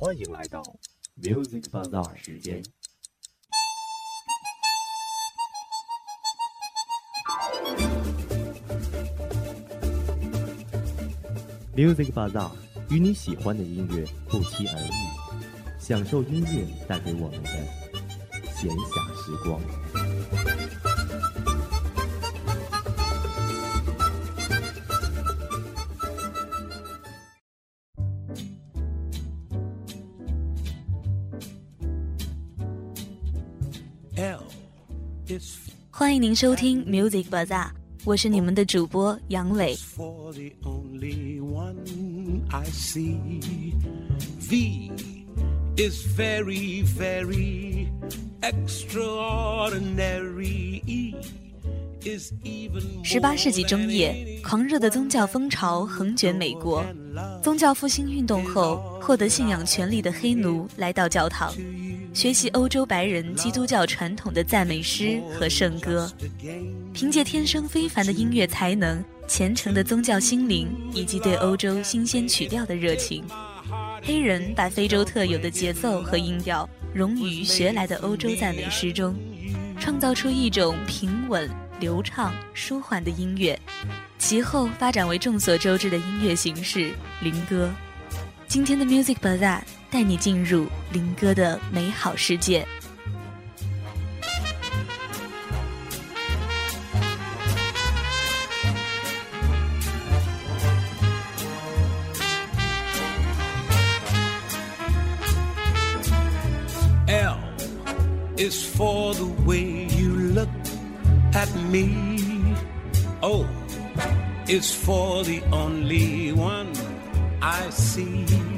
欢迎来到 Music Bazaar 时间。Music Bazaar 与你喜欢的音乐不期而遇，享受音乐带给我们的闲暇时光。迎您收听 Music Bazaar，我是你们的主播杨磊。for the only one I see. V is very, very extraordinary. E is even 十八世纪中叶，狂热的宗教风潮横卷美国。宗教复兴运动后，获得信仰权利的黑奴来到教堂，学习欧洲白人基督教传统的赞美诗和圣歌。凭借天生非凡的音乐才能、虔诚的宗教心灵以及对欧洲新鲜曲调的热情，黑人把非洲特有的节奏和音调融于学来的欧洲赞美诗中，创造出一种平稳、流畅、舒缓的音乐。其后发展为众所周知的音乐形式灵歌。今天的 Music Bazaar 带你进入林哥的美好世界。L is for the way you look at me. O is for the only one I see.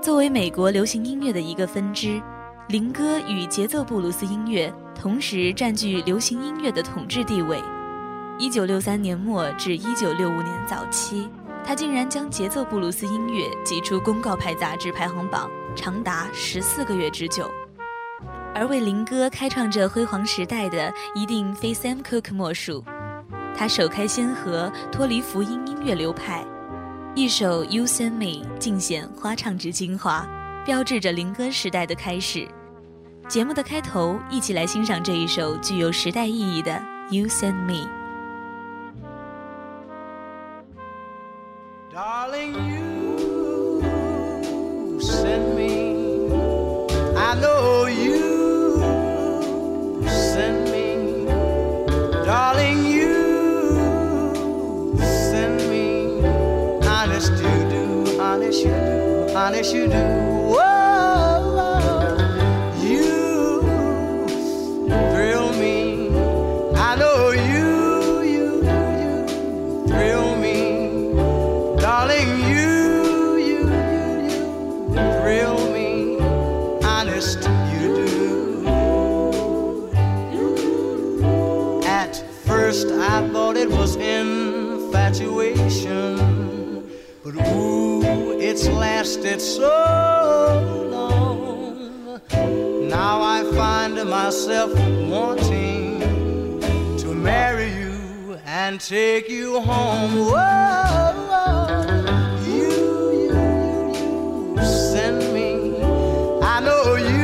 作为美国流行音乐的一个分支，灵歌与节奏布鲁斯音乐同时占据流行音乐的统治地位。一九六三年末至一九六五年早期，他竟然将节奏布鲁斯音乐挤出《公告牌》杂志排行榜，长达十四个月之久。而为灵歌开创这辉煌时代的，一定非 Sam Cooke 莫属。他首开先河，脱离福音音乐流派。一首《You Send Me》尽显花唱之精华，标志着灵歌时代的开始。节目的开头，一起来欣赏这一首具有时代意义的《You Send Me》。Darling, you honest you do. Lasted so long. Now I find myself wanting to marry you and take you home. Whoa, you, you, you send me. I know you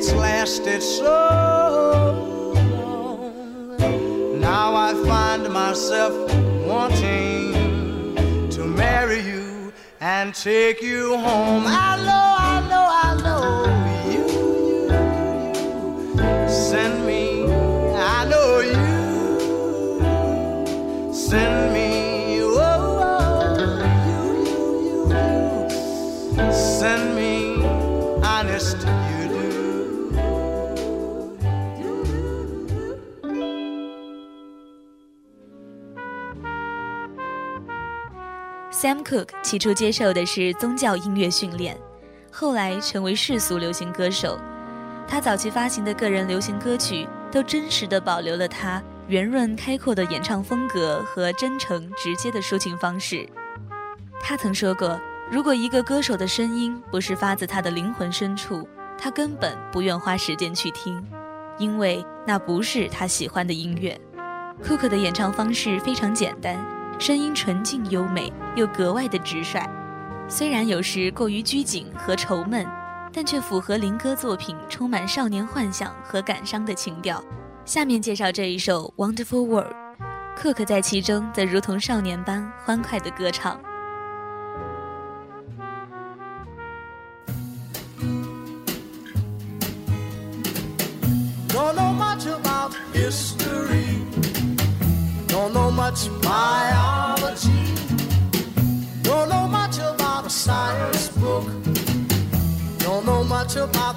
it's lasted so long. Now I find myself wanting to marry you and take you home. I know, I know, I know you, send me. I know you send me. Sam Cooke 起初接受的是宗教音乐训练，后来成为世俗流行歌手。他早期发行的个人流行歌曲都真实地保留了他圆润开阔的演唱风格和真诚直接的抒情方式。他曾说过，如果一个歌手的声音不是发自他的灵魂深处，他根本不愿花时间去听，因为那不是他喜欢的音乐。库克的演唱方式非常简单，声音纯净优美，又格外的直率。虽然有时过于拘谨和愁闷，但却符合林歌作品充满少年幻想和感伤的情调。下面介绍这一首《Wonderful World》，克克在其中则如同少年般欢快的歌唱。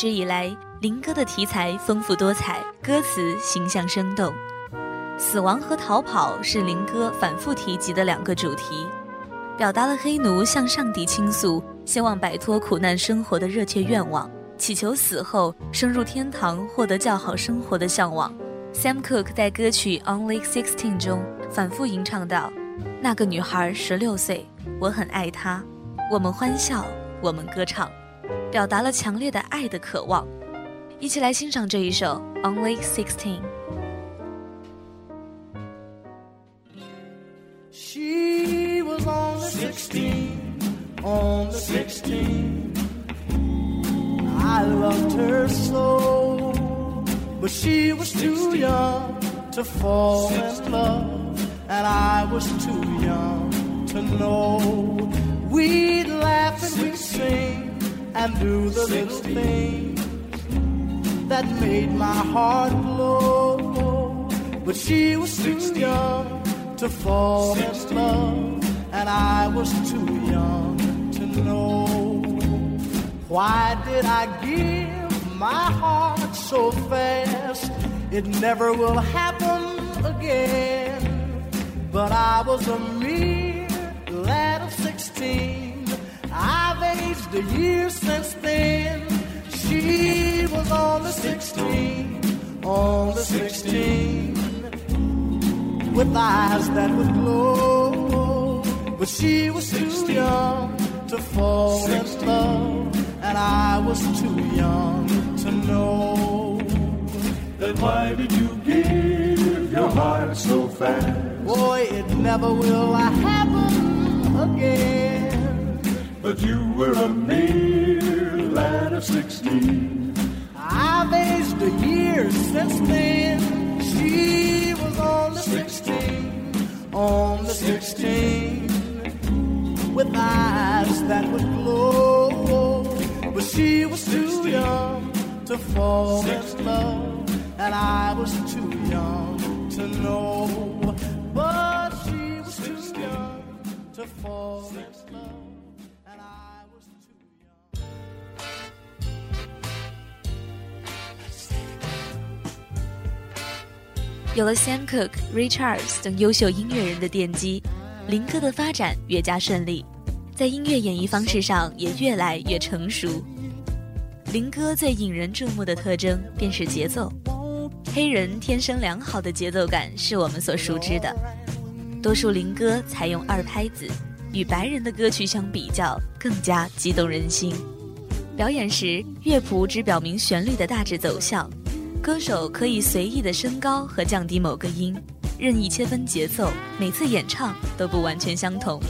一直以来，林歌的题材丰富多彩，歌词形象生动。死亡和逃跑是林歌反复提及的两个主题，表达了黑奴向上帝倾诉，希望摆脱苦难生活的热切愿望，祈求死后升入天堂，获得较好生活的向往。Sam Cooke 在歌曲《Only Sixteen》中反复吟唱道：“那个女孩十六岁，我很爱她，我们欢笑，我们歌唱。”表达了强烈的爱的渴望。一起来欣赏这一首《Only Sixteen》。 She was on the 16, on the 16. I loved her so, but she was too young to fall in love, and I was too young to know. We'd laugh and we'd sing and do the 16. little things that made my heart glow. But she was 16. too young to fall 16. in love, and I was too young to know. Why did I give my heart so fast? It never will happen again. But I was a mere lad of 16 aged a year since then. She was on the sixteen, on the sixteen with eyes that would glow. But she was too young to fall in love, and I was too young to know. Then why did you give your heart so fast? Boy, it never will happen again. But you were a mere lad of sixteen. I've aged a year since then. She was on the 16, on the 16, with eyes that would glow. But she was too young to fall in love, and I was too young to know. But she was too young to fall in love, 有了 Sam Cooke、Ray Charles 等优秀音乐人的奠基，林哥的发展越加顺利，在音乐演绎方式上也越来越成熟。林哥最引人注目的特征便是节奏，黑人天生良好的节奏感是我们所熟知的。多数林歌采用二拍子，与白人的歌曲相比较更加激动人心。表演时，乐谱只表明旋律的大致走向。歌手可以随意的升高和降低某个音，任意切分节奏，每次演唱都不完全相同，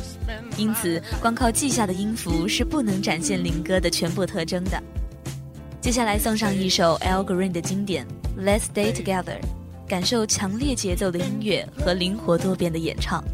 因此光靠记下的音符是不能展现林歌的全部特征的。接下来送上一首 Al Green 的经典《Let's Stay Together》，感受强烈节奏的音乐和灵活多变的演唱。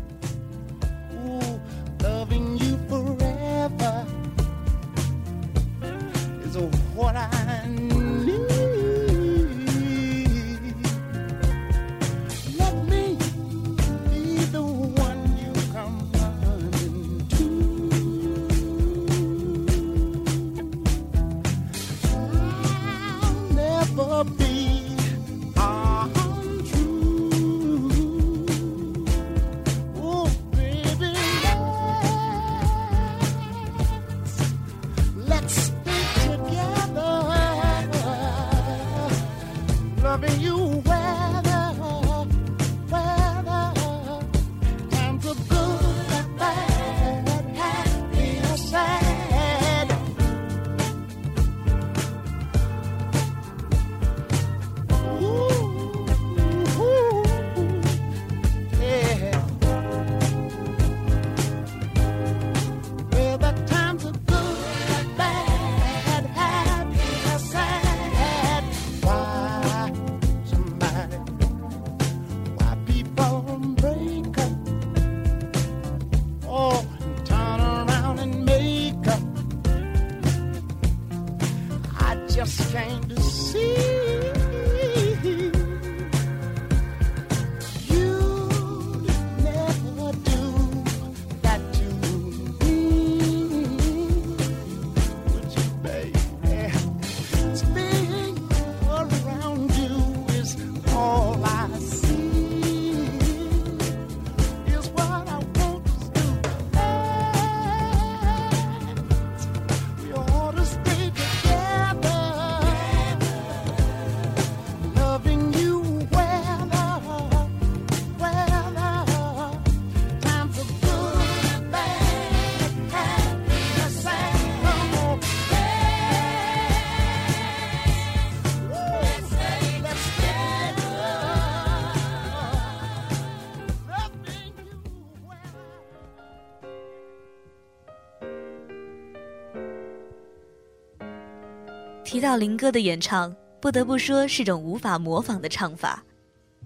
到林歌的演唱，不得不说是种无法模仿的唱法。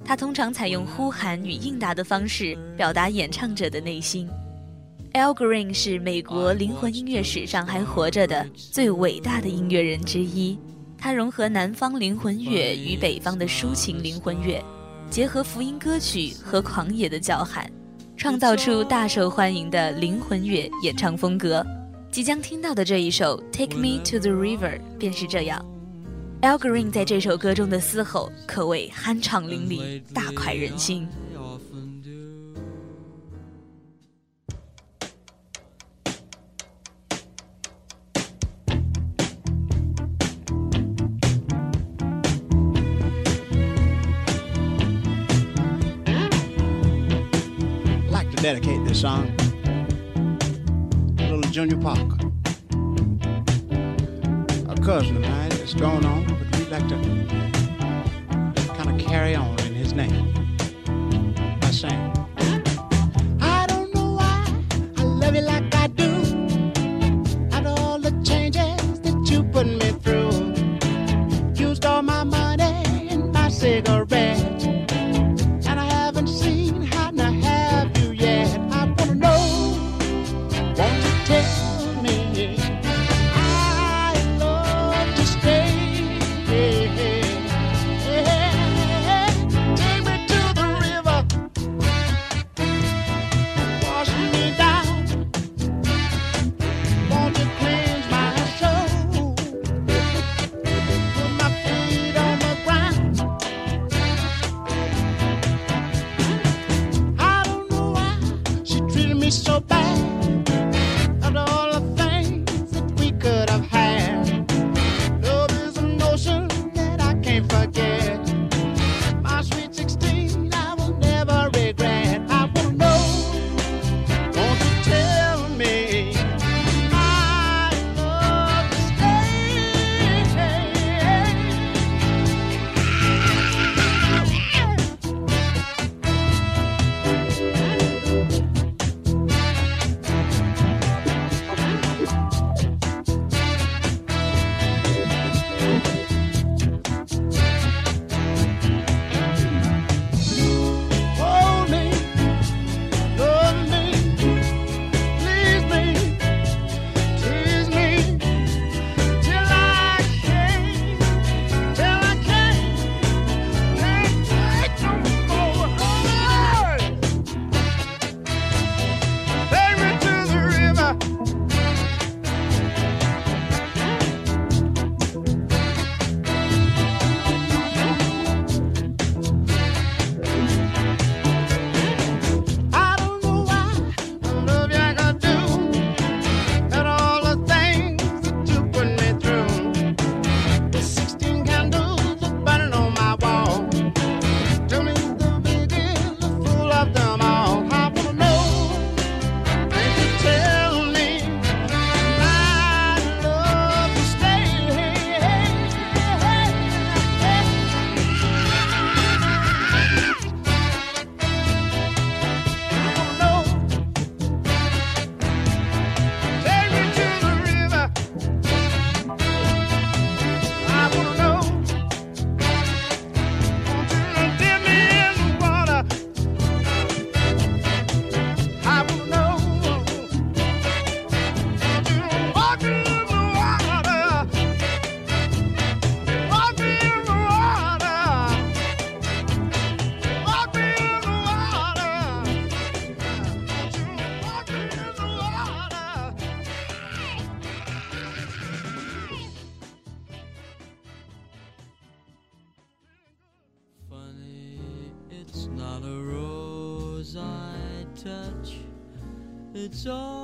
他通常采用呼喊与应答的方式表达演唱者的内心。Al Green 是美国灵魂音乐史上还活着的最伟大的音乐人之一。他融合南方灵魂乐与北方的抒情灵魂乐，结合福音歌曲和狂野的叫喊，创造出大受欢迎的灵魂乐演唱风格。即将听到的这一首《Take Me to the River》便是这样。Al Green 在这首歌中的嘶吼可谓酣畅淋漓，大快人心。dedicate this song to little Junior Parker. A cousin of mine that's gone on, but we'd like to kind of carry on in his name by saying, firme souber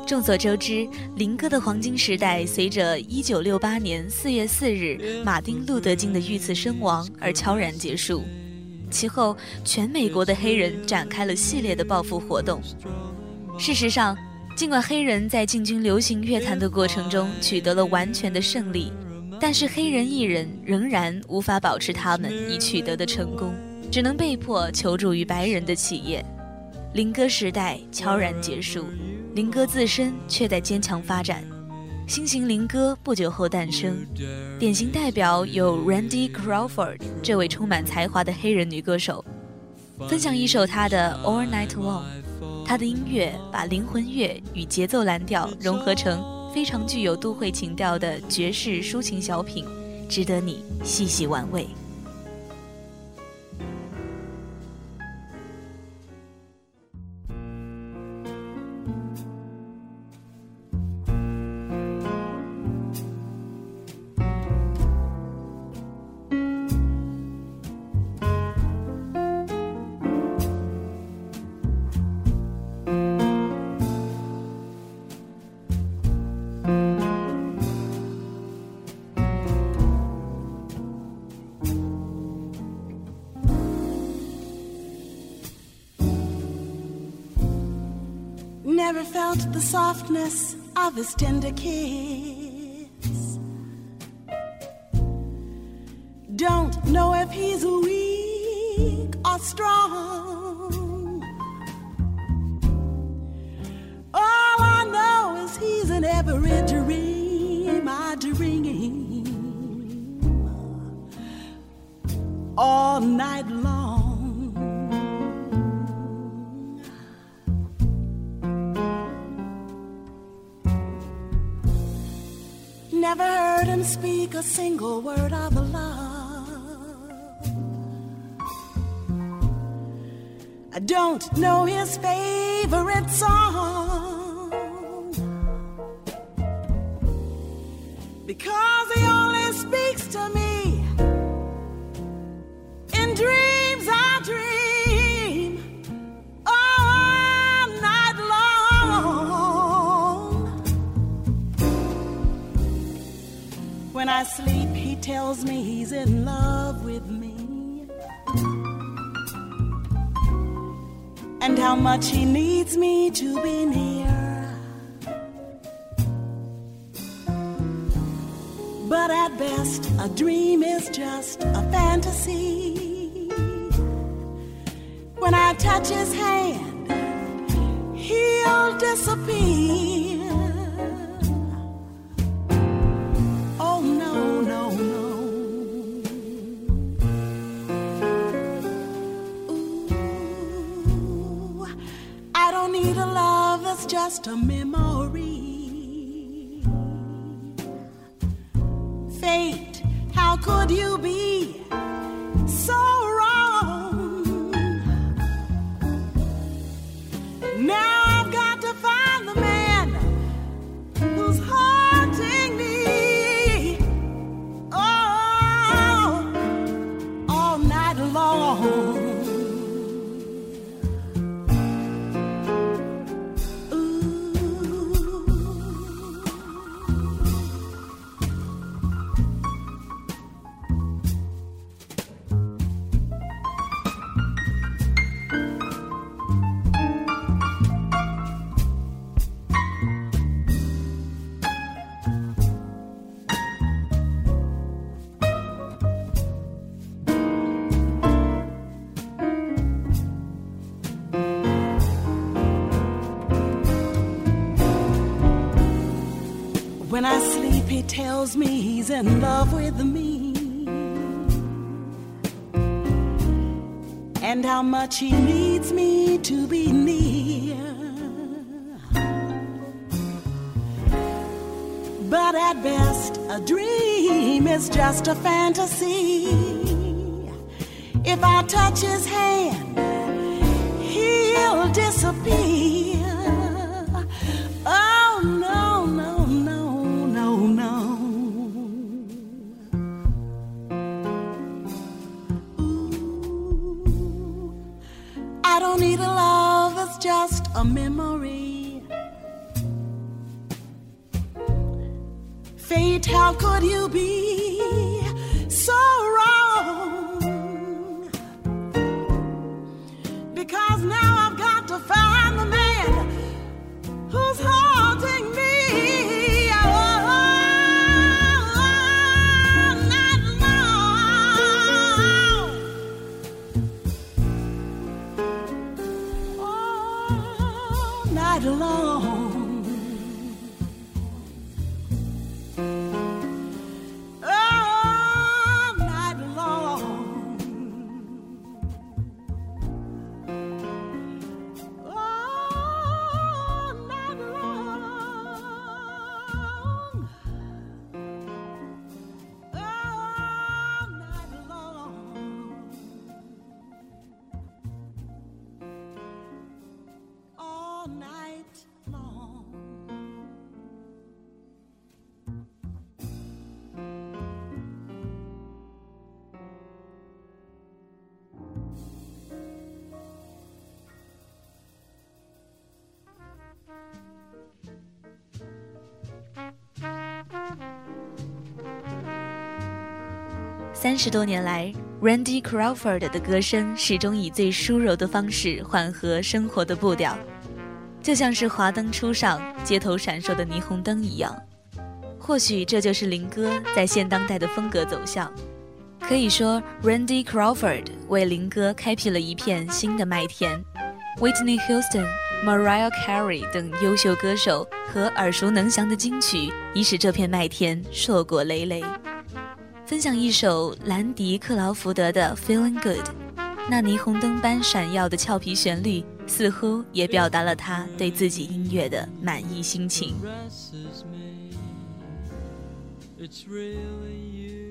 众所周知，林哥的黄金时代随着1968年4月4日马丁·路德·金的遇刺身亡而悄然结束。其后，全美国的黑人展开了系列的报复活动。事实上，尽管黑人在进军流行乐坛的过程中取得了完全的胜利，但是黑人艺人仍然无法保持他们已取得的成功，只能被迫求助于白人的企业。林哥时代悄然结束，林歌自身却在坚强发展。新型林歌不久后诞生，典型代表有 Randy Crawford 这位充满才华的黑人女歌手，分享一首她的 All Night Long。她的音乐把灵魂乐与节奏蓝调融合成非常具有都会情调的爵士抒情小品，值得你细细玩味。The softness of his tender kiss. Don't know if he's weak or strong. All I know is he's in every dream I dream all night long. Speak a single word of love. I don't know his favorite song because he only speaks to me tells me he's in love with me. And how much he needs me to be near. But at best, a dream is just a fantasy. When I touch his hand, he'll disappear. Just a memory. Tells me he's in love with me. And how much he needs me to be near. But at best, a dream is just a fantasy. If I touch his hand, he'll disappear. Just a memory. Fate, how could you be 三十多年来，Randy Crawford 的歌声始终以最舒柔的方式缓和生活的步调。就像是华灯初上、街头闪烁的霓虹灯一样。或许这就是林哥在现当代的风格走向。可以说，Randy Crawford 为林哥开辟了一片新的麦田。Whitney Houston、Mariah Carey 等优秀歌手和耳熟能详的金曲，已使这片麦田硕果累累。分享一首兰迪·克劳福德的《Feeling Good》，那霓虹灯般闪耀的俏皮旋律，似乎也表达了他对自己音乐的满意心情。It's really you.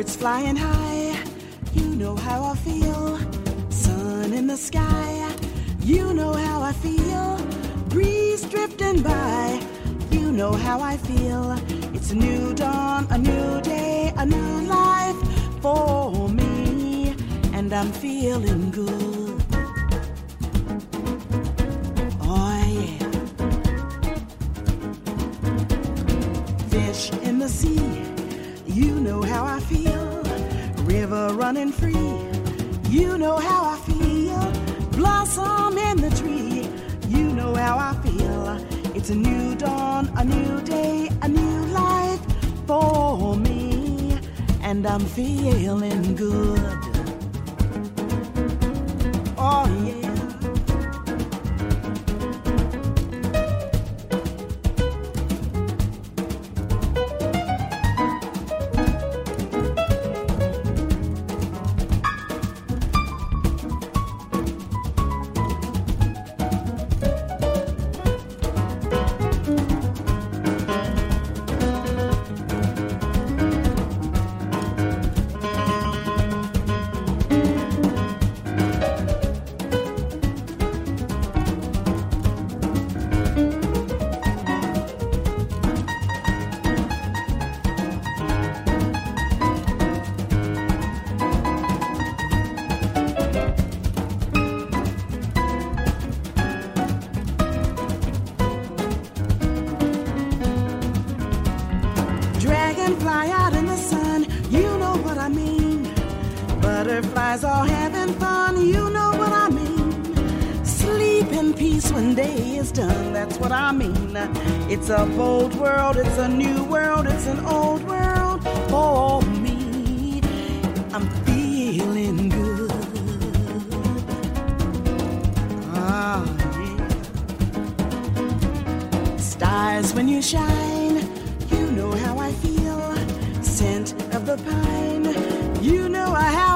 Birds flying high, you know how I feel. Sun in the sky, you know how I feel. Breeze drifting by, you know how I feel. It's a new dawn, a new day, a new life for me, and I'm feeling good. Oh, yeah. Fish in the sea, know how I feel. River running free, you know how I feel. Blossom in the tree, you know how I feel. It's a new dawn, a new day, a new life for me, and I'm feeling good. A bold world, it's a new world, it's an old world for me. I'm feeling good. Ah, yeah. Stars when you shine, you know how I feel. Scent of the pine, you know I feel.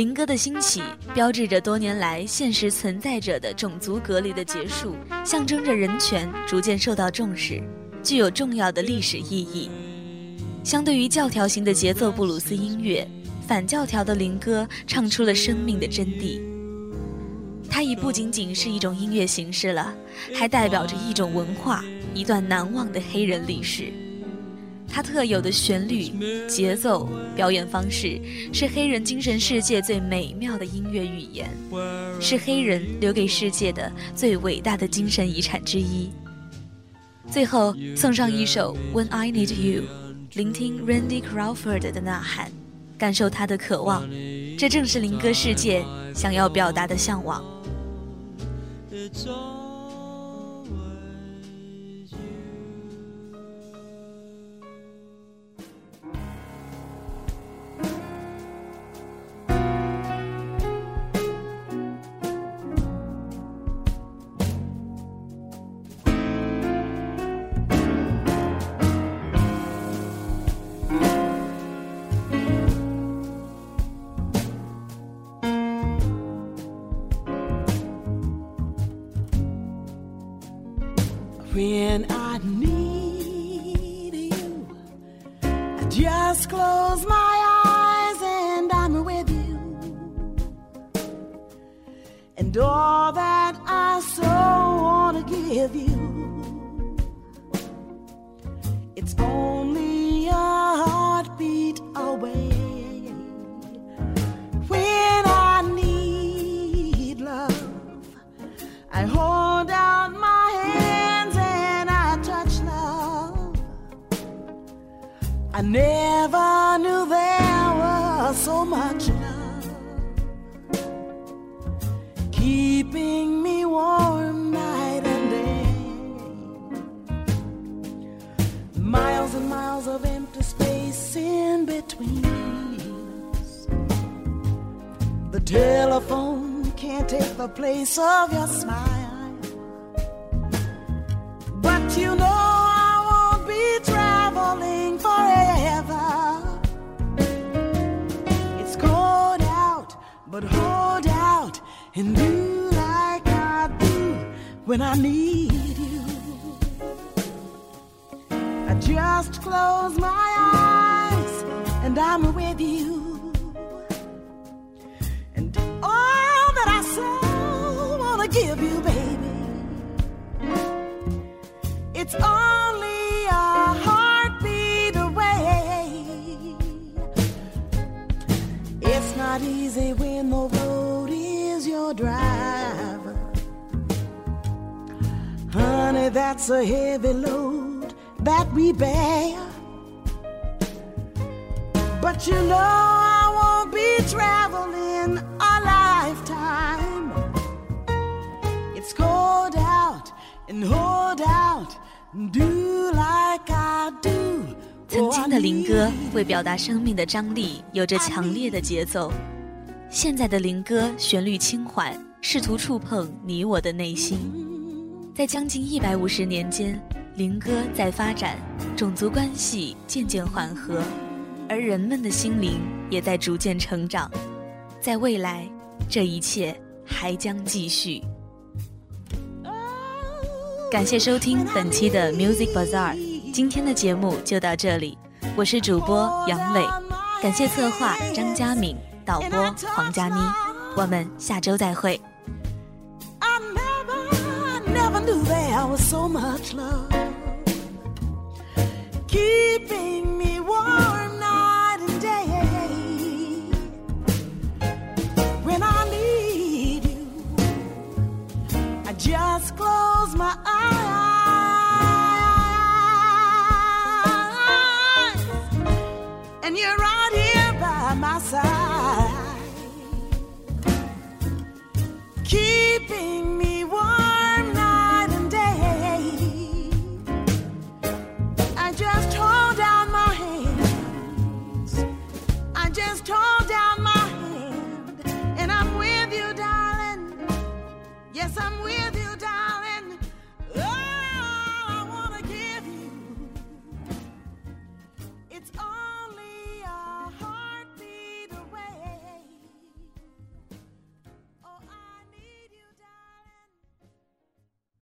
林歌”的兴起，标志着多年来现实存在着的种族隔离的结束，象征着人权逐渐受到重视，具有重要的历史意义。相对于教条型的节奏布鲁斯音乐反教条的灵歌唱出了生命的真谛。它已不仅仅是一种音乐形式了，还代表着一种文化，一段难忘的黑人历史。它特有的旋律、节奏、表演方式，是黑人精神世界最美妙的音乐语言，是黑人留给世界的最伟大的精神遗产之一。最后送上一首《When I Need You》，聆听 Randy Crawford 的呐喊，感受他的渴望，这正是灵歌世界想要表达的向往。Place of your smile. But you know I won't be traveling forever. It's cold out, but hold out and do like I do when I need that's a heavy load that we bear. But you know I won't be traveling 曾经的灵歌为表达生命的张力，有着强烈的节奏；现在的灵歌旋律轻缓，试图触碰你我的内心。在将近一百五十年间，灵歌在发展，种族关系渐渐缓和，而人们的心灵也在逐渐成长。在未来，这一切还将继续。感谢收听本期的 Music Bazaar，今天的节目就到这里，我是主播杨磊，感谢策划张佳敏，导播黄佳妮，我们下周再会。I Just close my eyes.